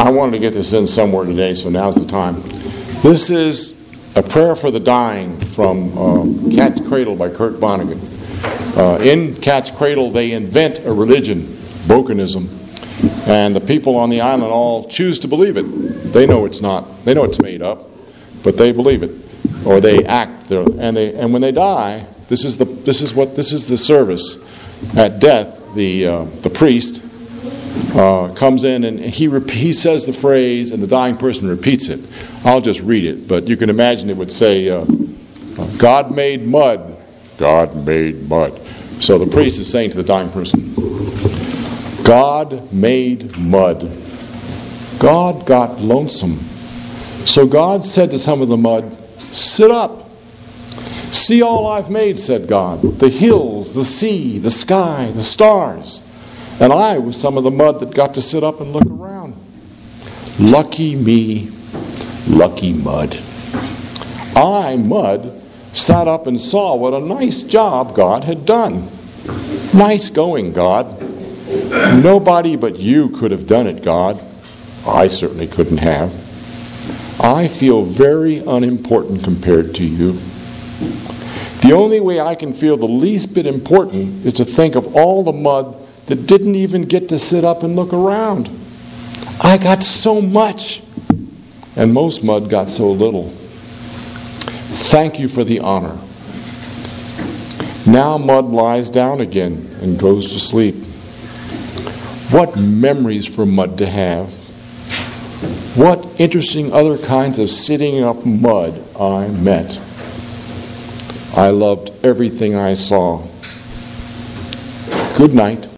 I wanted to get this in somewhere today, so now's the time. This is a prayer for the dying from uh, Cat's Cradle by Kurt Vonnegut. Uh, in Cat's Cradle, they invent a religion, Bokononism, and the people on the island all choose to believe it. They know it's not. They know it's made up, but they believe it, or they act there. And they and when they die, this is the this is what this is the service. At death, the uh, the priest uh, comes in and he rep- he says the phrase, and the dying person repeats it. I'll just read it, but you can imagine it would say, uh, "God made mud." God made mud. So the priest is saying to the dying person, God made mud. God got lonesome. So God said to some of the mud, Sit up. See all I've made, said God the hills, the sea, the sky, the stars. And I was some of the mud that got to sit up and look around. Lucky me, lucky mud. I, mud, sat up and saw what a nice job God had done. Nice going, God. Nobody but you could have done it, God. I certainly couldn't have. I feel very unimportant compared to you. The only way I can feel the least bit important is to think of all the mud that didn't even get to sit up and look around. I got so much, and most mud got so little. Thank you for the honor. Now mud lies down again and goes to sleep. What memories for mud to have. What interesting other kinds of sitting up mud I met. I loved everything I saw. Good night.